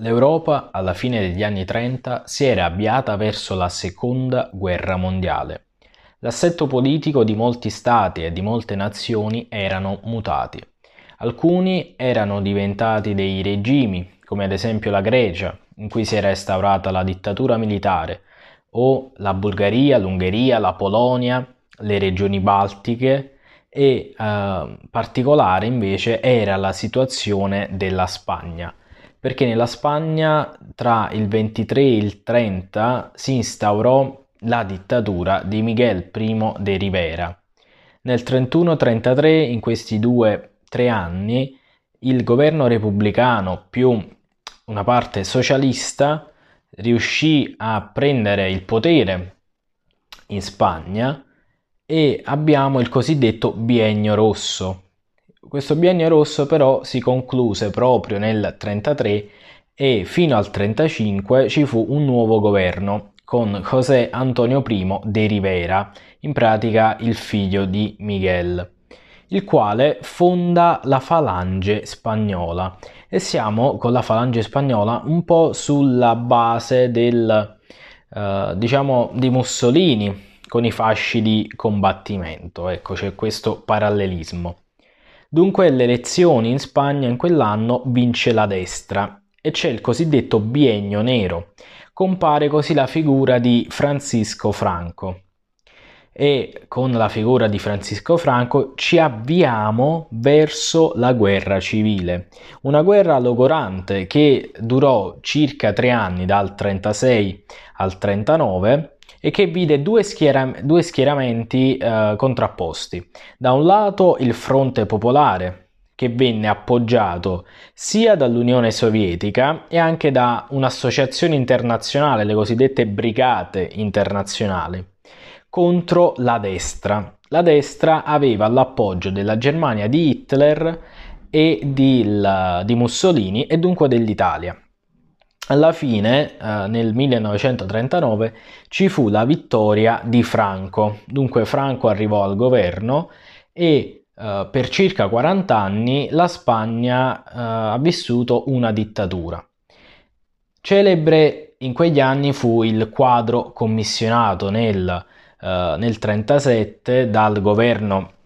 L'Europa, alla fine degli anni 30, si era avviata verso la seconda guerra mondiale. L'assetto politico di molti stati e di molte nazioni erano mutati. Alcuni erano diventati dei regimi, come ad esempio la Grecia, in cui si era instaurata la dittatura militare, o la Bulgaria, l'Ungheria, la Polonia, le regioni baltiche e eh, particolare invece era la situazione della Spagna perché nella Spagna tra il 23 e il 30 si instaurò la dittatura di Miguel I de Rivera. Nel 31-33, in questi due tre anni, il governo repubblicano più una parte socialista riuscì a prendere il potere in Spagna e abbiamo il cosiddetto biennio rosso, questo biennio rosso però si concluse proprio nel 33 e fino al 35 ci fu un nuovo governo con José Antonio I de Rivera, in pratica il figlio di Miguel, il quale fonda la Falange spagnola e siamo con la Falange spagnola un po' sulla base del eh, diciamo di Mussolini con i fasci di combattimento, ecco c'è questo parallelismo. Dunque le elezioni in Spagna in quell'anno vince la destra e c'è il cosiddetto biennio nero. Compare così la figura di Francisco Franco. E con la figura di Francisco Franco ci avviamo verso la guerra civile. Una guerra logorante che durò circa tre anni, dal 36 al 39 e che vide due, schiera- due schieramenti eh, contrapposti. Da un lato il fronte popolare, che venne appoggiato sia dall'Unione Sovietica e anche da un'associazione internazionale, le cosiddette brigate internazionali, contro la destra. La destra aveva l'appoggio della Germania di Hitler e di, di Mussolini e dunque dell'Italia. Alla fine, eh, nel 1939, ci fu la vittoria di Franco. Dunque Franco arrivò al governo e eh, per circa 40 anni la Spagna eh, ha vissuto una dittatura. Celebre in quegli anni fu il quadro commissionato nel, uh, nel 1937 dal governo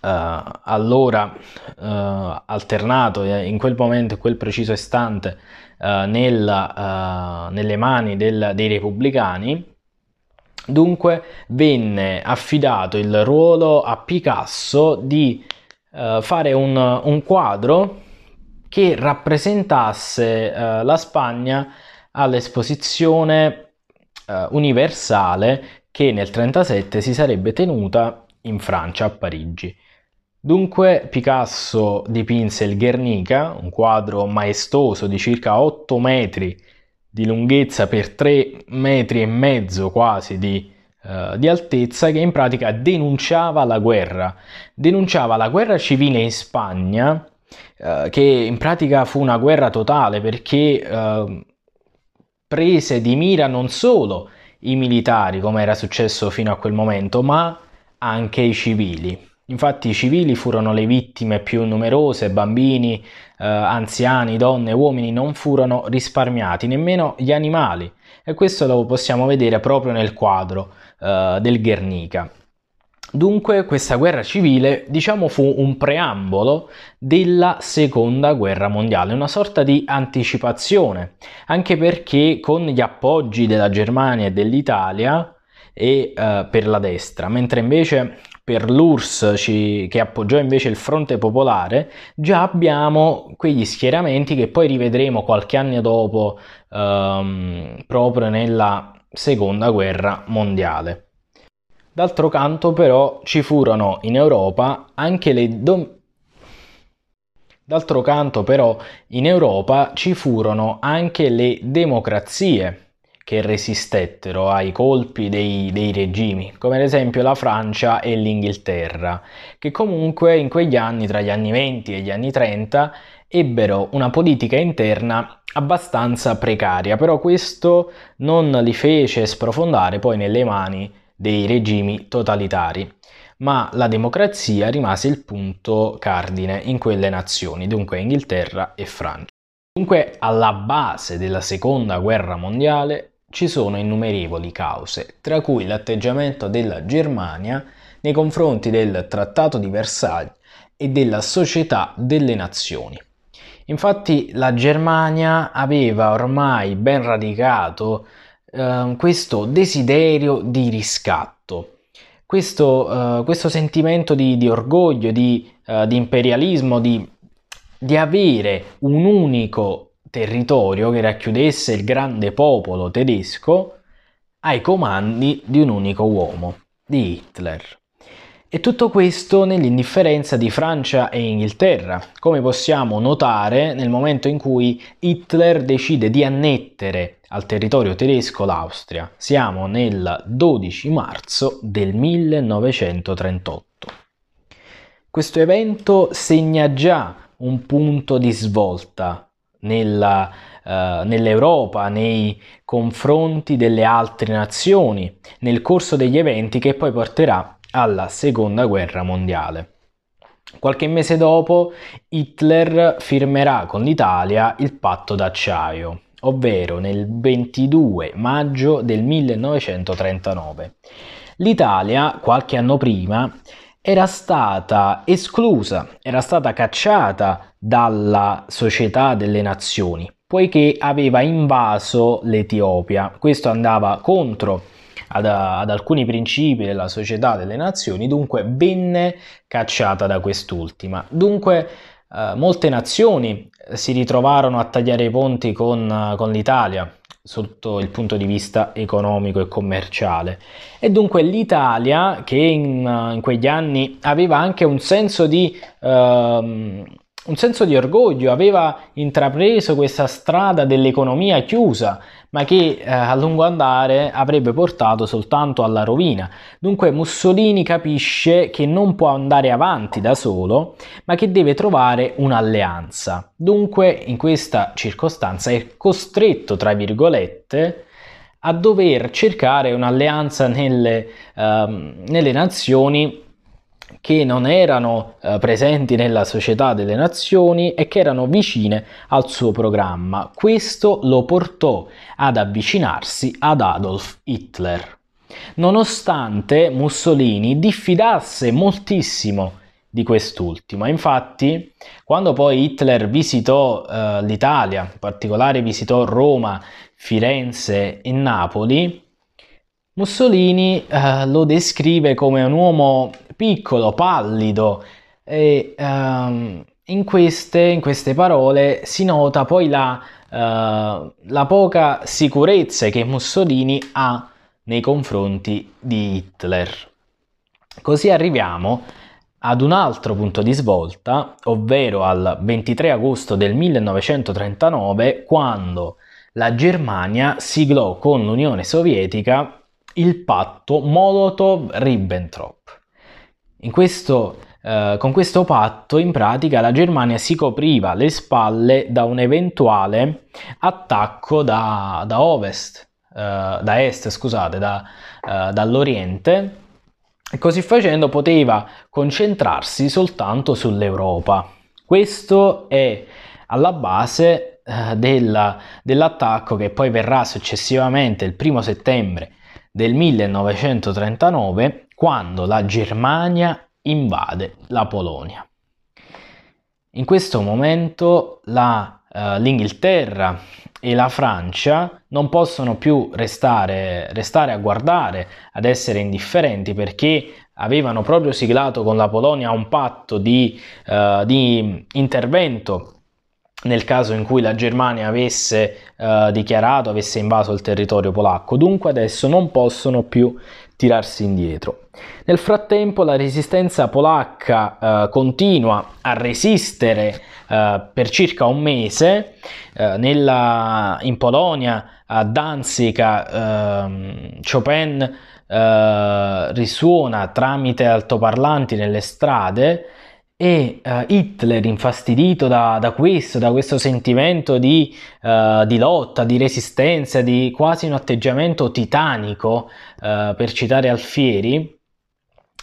allora uh, alternato in quel momento, in quel preciso istante, uh, nella, nelle mani del, dei repubblicani, dunque venne affidato il ruolo a Picasso di fare un, un, quadro che rappresentasse la Spagna all'esposizione universale che nel 1937 si sarebbe tenuta in Francia, a Parigi. Dunque Picasso dipinse il Guernica, un quadro maestoso di circa 8 metri di lunghezza per 3 metri e mezzo quasi di, uh, di altezza, che in pratica denunciava la guerra. Denunciava la guerra civile in Spagna, uh, che in pratica fu una guerra totale perché uh, prese di mira non solo i militari, come era successo fino a quel momento, ma anche i civili. Infatti i civili furono le vittime più numerose, bambini, eh, anziani, donne, uomini non furono risparmiati, nemmeno gli animali e questo lo possiamo vedere proprio nel quadro eh, del Guernica. Dunque questa guerra civile diciamo fu un preambolo della seconda guerra mondiale, una sorta di anticipazione, anche perché con gli appoggi della Germania e dell'Italia e eh, per la destra, mentre invece per l'URSS che appoggiò invece il Fronte Popolare, già abbiamo quegli schieramenti che poi rivedremo qualche anno dopo ehm, proprio nella seconda guerra mondiale. D'altro canto però ci furono in Europa anche le dom- D'altro canto però in Europa ci furono anche le democrazie che resistettero ai colpi dei, dei, regimi, come ad esempio la Francia e l'Inghilterra, che comunque in quegli anni, tra gli anni 20 e gli anni 30, ebbero una politica interna abbastanza precaria, però questo non li fece sprofondare poi nelle mani dei regimi totalitari ma la democrazia rimase il punto cardine in quelle nazioni, dunque Inghilterra e Francia. Dunque, alla base della seconda guerra mondiale ci sono innumerevoli cause, tra cui l'atteggiamento della Germania nei confronti del Trattato di Versailles e della Società delle Nazioni. Infatti la Germania aveva ormai ben radicato eh, questo desiderio di riscatto, questo, eh, questo sentimento di, di orgoglio, di, eh, di imperialismo, di di avere un unico territorio che racchiudesse il grande popolo tedesco ai comandi di un unico uomo, di Hitler. E tutto questo nell'indifferenza di Francia e Inghilterra, come possiamo notare nel momento in cui Hitler decide di annettere al territorio tedesco l'Austria. Siamo nel 12 marzo del 1938. Questo evento segna già un punto di svolta nella, uh, nell'Europa, nei confronti delle altre nazioni, nel corso degli eventi che poi porterà alla seconda guerra mondiale. Qualche mese dopo Hitler firmerà con l'Italia il patto d'acciaio, ovvero nel 22 maggio del 1939. L'Italia, qualche anno prima, era stata esclusa, era stata cacciata dalla società delle nazioni, poiché aveva invaso l'Etiopia. Questo andava contro ad, ad, alcuni principi della società delle nazioni, dunque venne cacciata da quest'ultima. Dunque eh, molte nazioni si ritrovarono a tagliare i ponti con, con l'Italia, sotto il punto di vista economico e commerciale. E dunque l'Italia, che in, in quegli anni aveva anche un senso di... Uh, un senso di orgoglio, aveva intrapreso questa strada dell'economia chiusa, ma che eh, a lungo andare avrebbe portato soltanto alla rovina. Dunque Mussolini capisce che non può andare avanti da solo, ma che deve trovare un'alleanza. Dunque in questa circostanza è costretto, tra virgolette, a dover cercare un'alleanza nelle, uh, nelle nazioni che non erano eh, presenti nella società delle nazioni e che erano vicine al suo programma. Questo lo portò ad avvicinarsi ad Adolf Hitler. Nonostante Mussolini diffidasse moltissimo di quest'ultimo. Infatti, quando poi Hitler visitò eh, l'Italia, in particolare visitò Roma, Firenze e Napoli, Mussolini eh, lo descrive come un uomo piccolo, pallido e um, in, queste, in, queste, parole si nota poi la, uh, la poca sicurezza che Mussolini ha nei confronti di Hitler. Così arriviamo ad un altro punto di svolta, ovvero al 23 agosto del 1939, quando la Germania siglò con l'Unione Sovietica il patto Molotov-Ribbentrop. Questo, eh, con questo patto in pratica la Germania si copriva le spalle da un eventuale attacco da, da ovest, eh, da est, scusate, da, eh, dall'oriente e così facendo poteva concentrarsi soltanto sull'Europa. Questo è alla base eh, della, dell'attacco che poi verrà successivamente il primo settembre del 1939 quando la Germania invade la Polonia. In questo momento la, uh, l'Inghilterra e la Francia non possono più restare, restare a guardare, ad essere indifferenti perché avevano proprio siglato con la Polonia un patto di, uh, di intervento nel caso in cui la Germania avesse uh, dichiarato, avesse invaso il territorio polacco. Dunque adesso non possono più tirarsi indietro. Nel frattempo la resistenza polacca eh, continua a resistere eh, per circa un mese eh, nella, in Polonia a Danzig ehm, Chopin eh, risuona tramite altoparlanti nelle strade e uh, Hitler, infastidito da, da, questo, da questo sentimento di, uh, di, lotta, di resistenza, di quasi un atteggiamento titanico, uh, per citare Alfieri,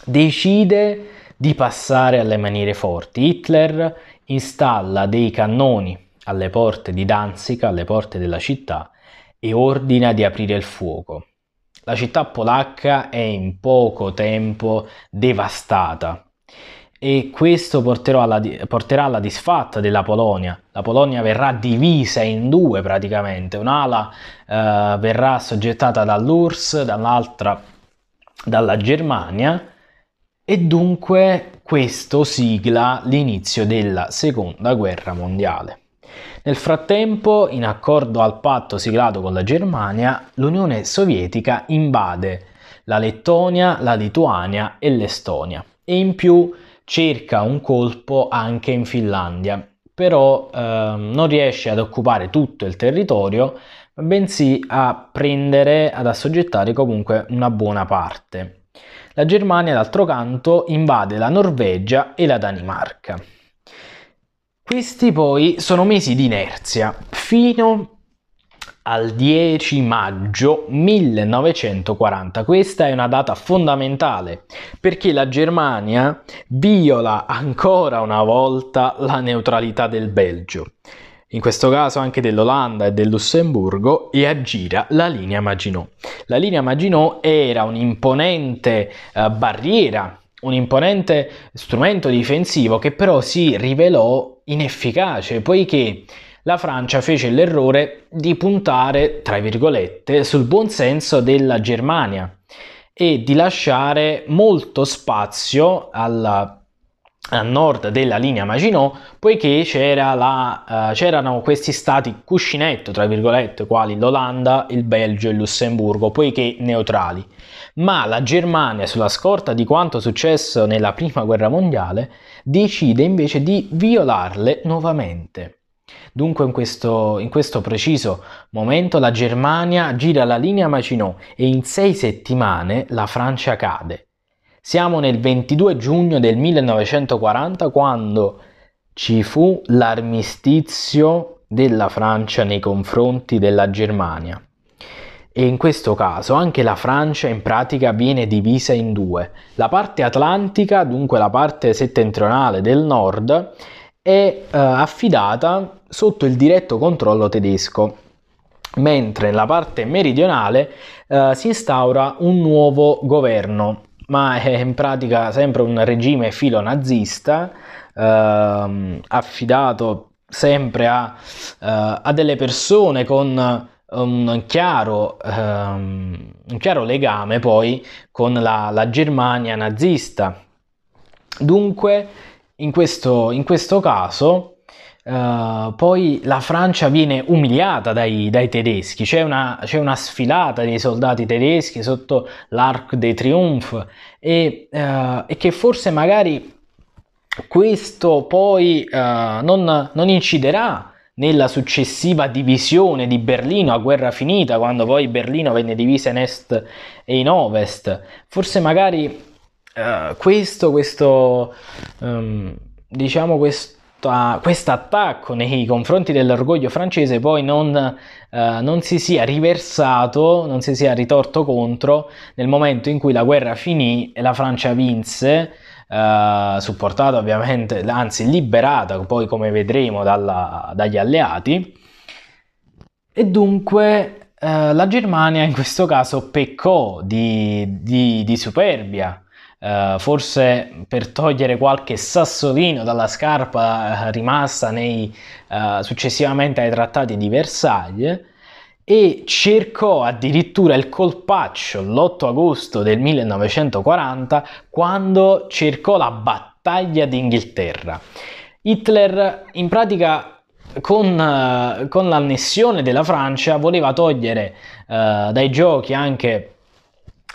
decide di passare alle maniere forti. Hitler installa dei cannoni alle porte di Danzig, alle porte della città, e ordina di aprire il fuoco. La città polacca è in poco tempo devastata e questo alla, porterà alla disfatta della Polonia. La Polonia verrà divisa in due praticamente, un'ala eh, verrà soggettata dall'URSS, dall'altra dalla Germania e dunque questo sigla l'inizio della seconda guerra mondiale. Nel frattempo, in accordo al patto siglato con la Germania, l'Unione Sovietica invade la Lettonia, la Lituania e l'Estonia e in più cerca un colpo anche in Finlandia, però eh, non riesce ad occupare tutto il territorio, bensì a prendere, ad assoggettare comunque una buona parte. La Germania, d'altro canto, invade la Norvegia e la Danimarca. Questi poi sono mesi di inerzia fino al 10 maggio 1940. Questa è una data fondamentale perché la Germania viola ancora una volta la neutralità del Belgio, in questo caso anche dell'Olanda e del Lussemburgo, e aggira la linea Maginot. La linea Maginot era un'imponente uh, barriera un imponente strumento difensivo che però si rivelò inefficace poiché la Francia fece l'errore di puntare, tra virgolette, sul buon senso della Germania e di lasciare molto spazio alla a nord della linea Maginot, poiché c'era la, uh, c'erano questi stati cuscinetto, tra virgolette, quali l'Olanda, il Belgio e il Lussemburgo, poiché neutrali. Ma la Germania, sulla scorta di quanto successo nella Prima Guerra Mondiale, decide invece di violarle nuovamente. Dunque in questo, in questo, preciso momento la Germania gira la linea Maginot e in sei settimane la Francia cade. Siamo nel 22 giugno del 1940 quando ci fu l'armistizio della Francia nei confronti della Germania. E in questo caso anche la Francia in pratica viene divisa in due. La parte atlantica, dunque la parte settentrionale del nord, è eh, affidata sotto il diretto controllo tedesco, mentre nella parte meridionale eh, si instaura un nuovo governo ma è in pratica sempre un regime filo-nazista ehm, affidato sempre a, uh, a, delle persone con un chiaro, um, un chiaro legame poi con la, la Germania nazista. Dunque, in questo, in questo caso, Uh, poi la Francia viene umiliata dai, dai tedeschi, c'è una, c'è una, sfilata dei soldati tedeschi sotto l'Arc de Triomphe e, uh, e che forse magari questo poi uh, non, non, inciderà nella successiva divisione di Berlino a guerra finita, quando poi Berlino venne divisa in est e in ovest. Forse magari questo, questo um, diciamo questo questo attacco nei confronti dell'orgoglio francese poi non, eh, non, si sia riversato, non si sia ritorto contro nel momento in cui la guerra finì e la Francia vinse, eh, supportata ovviamente, anzi liberata poi come vedremo dalla, dagli alleati. E dunque eh, la Germania in questo caso peccò di, di, di superbia Uh, forse per togliere qualche sassolino dalla scarpa uh, rimasta nei, uh, successivamente ai trattati di Versailles e cercò addirittura il colpaccio l'8 agosto del 1940 quando cercò la battaglia d'Inghilterra. Hitler in pratica con, con l'annessione della Francia voleva togliere dai giochi anche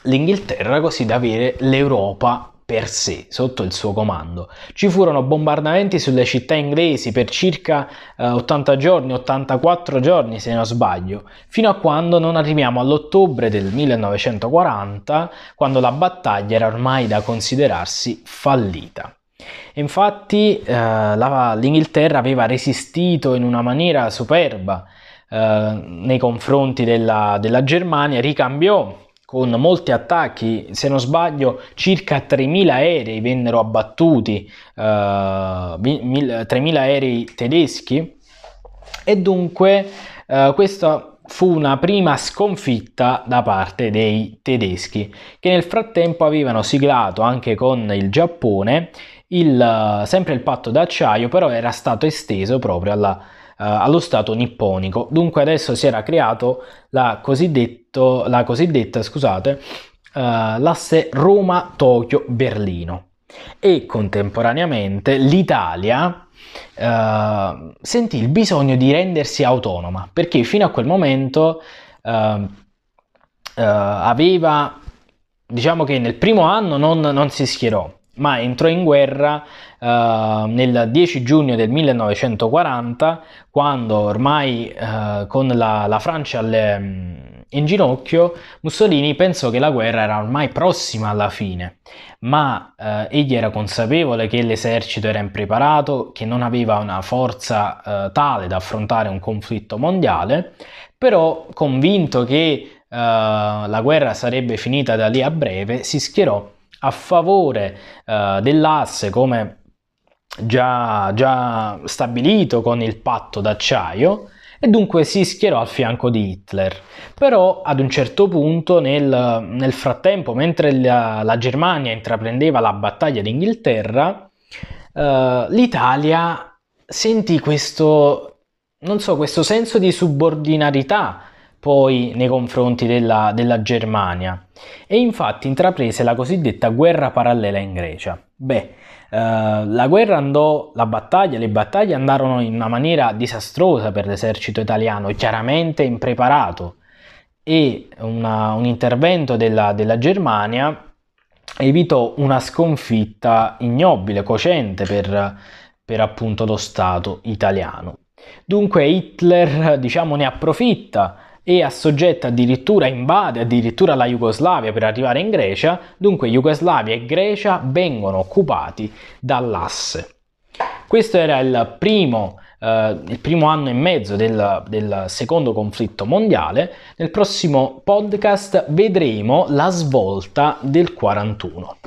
l'Inghilterra così da avere l'Europa per sé, sotto il suo comando. Ci furono bombardamenti sulle città inglesi per circa eh, 80 giorni, 84 giorni se non sbaglio, fino a quando non arriviamo all'ottobre del 1940, quando la battaglia era ormai da considerarsi fallita. Infatti eh, la, l'Inghilterra aveva resistito in una maniera superba eh, nei confronti della, della Germania, ricambiò con molti attacchi, se non sbaglio circa 3.000 aerei vennero abbattuti, uh, 3.000 aerei tedeschi. E dunque eh, questa fu una prima sconfitta da parte dei tedeschi che nel frattempo avevano siglato anche con il Giappone il, sempre il patto d'acciaio però era stato esteso proprio alla, allo stato nipponico. Dunque adesso si era creato la, la cosiddetta scusate, uh, l'asse Roma-Tokyo-Berlino e contemporaneamente l'Italia uh, sentì il bisogno di rendersi autonoma perché fino a quel momento uh, uh, aveva, diciamo che nel primo anno non, non si schierò, ma entrò in guerra uh, nel 10 giugno del 1940, quando ormai uh, con la, la Francia alle, in ginocchio, Mussolini pensò che la guerra era ormai prossima alla fine, ma eh, egli era consapevole che l'esercito era impreparato, che non aveva una forza eh, tale da affrontare un conflitto mondiale, però convinto che eh, la guerra sarebbe finita da lì a breve, si schierò a favore eh, dell'asse come già, già stabilito con il patto d'acciaio, e dunque si schierò al fianco di Hitler. Però ad un certo punto, nel, nel frattempo, mentre la, la, Germania intraprendeva la battaglia d'Inghilterra, eh, l'Italia sentì questo, so, questo senso di subordinarità poi nei confronti della, della Germania e infatti intraprese la cosiddetta guerra parallela in Grecia. Beh, eh, la guerra andò, la battaglia, le battaglie andarono in una maniera disastrosa per l'esercito italiano, chiaramente impreparato e una, un intervento della, della Germania evitò una sconfitta ignobile, cocente per, per appunto lo Stato italiano. Dunque Hitler diciamo ne approfitta e assoggetta addirittura, invade addirittura la Jugoslavia per arrivare in Grecia, dunque Jugoslavia e Grecia vengono occupati dall'asse. Questo era il primo, eh, il primo anno e mezzo del, del secondo conflitto mondiale. Nel prossimo podcast vedremo la svolta del 41.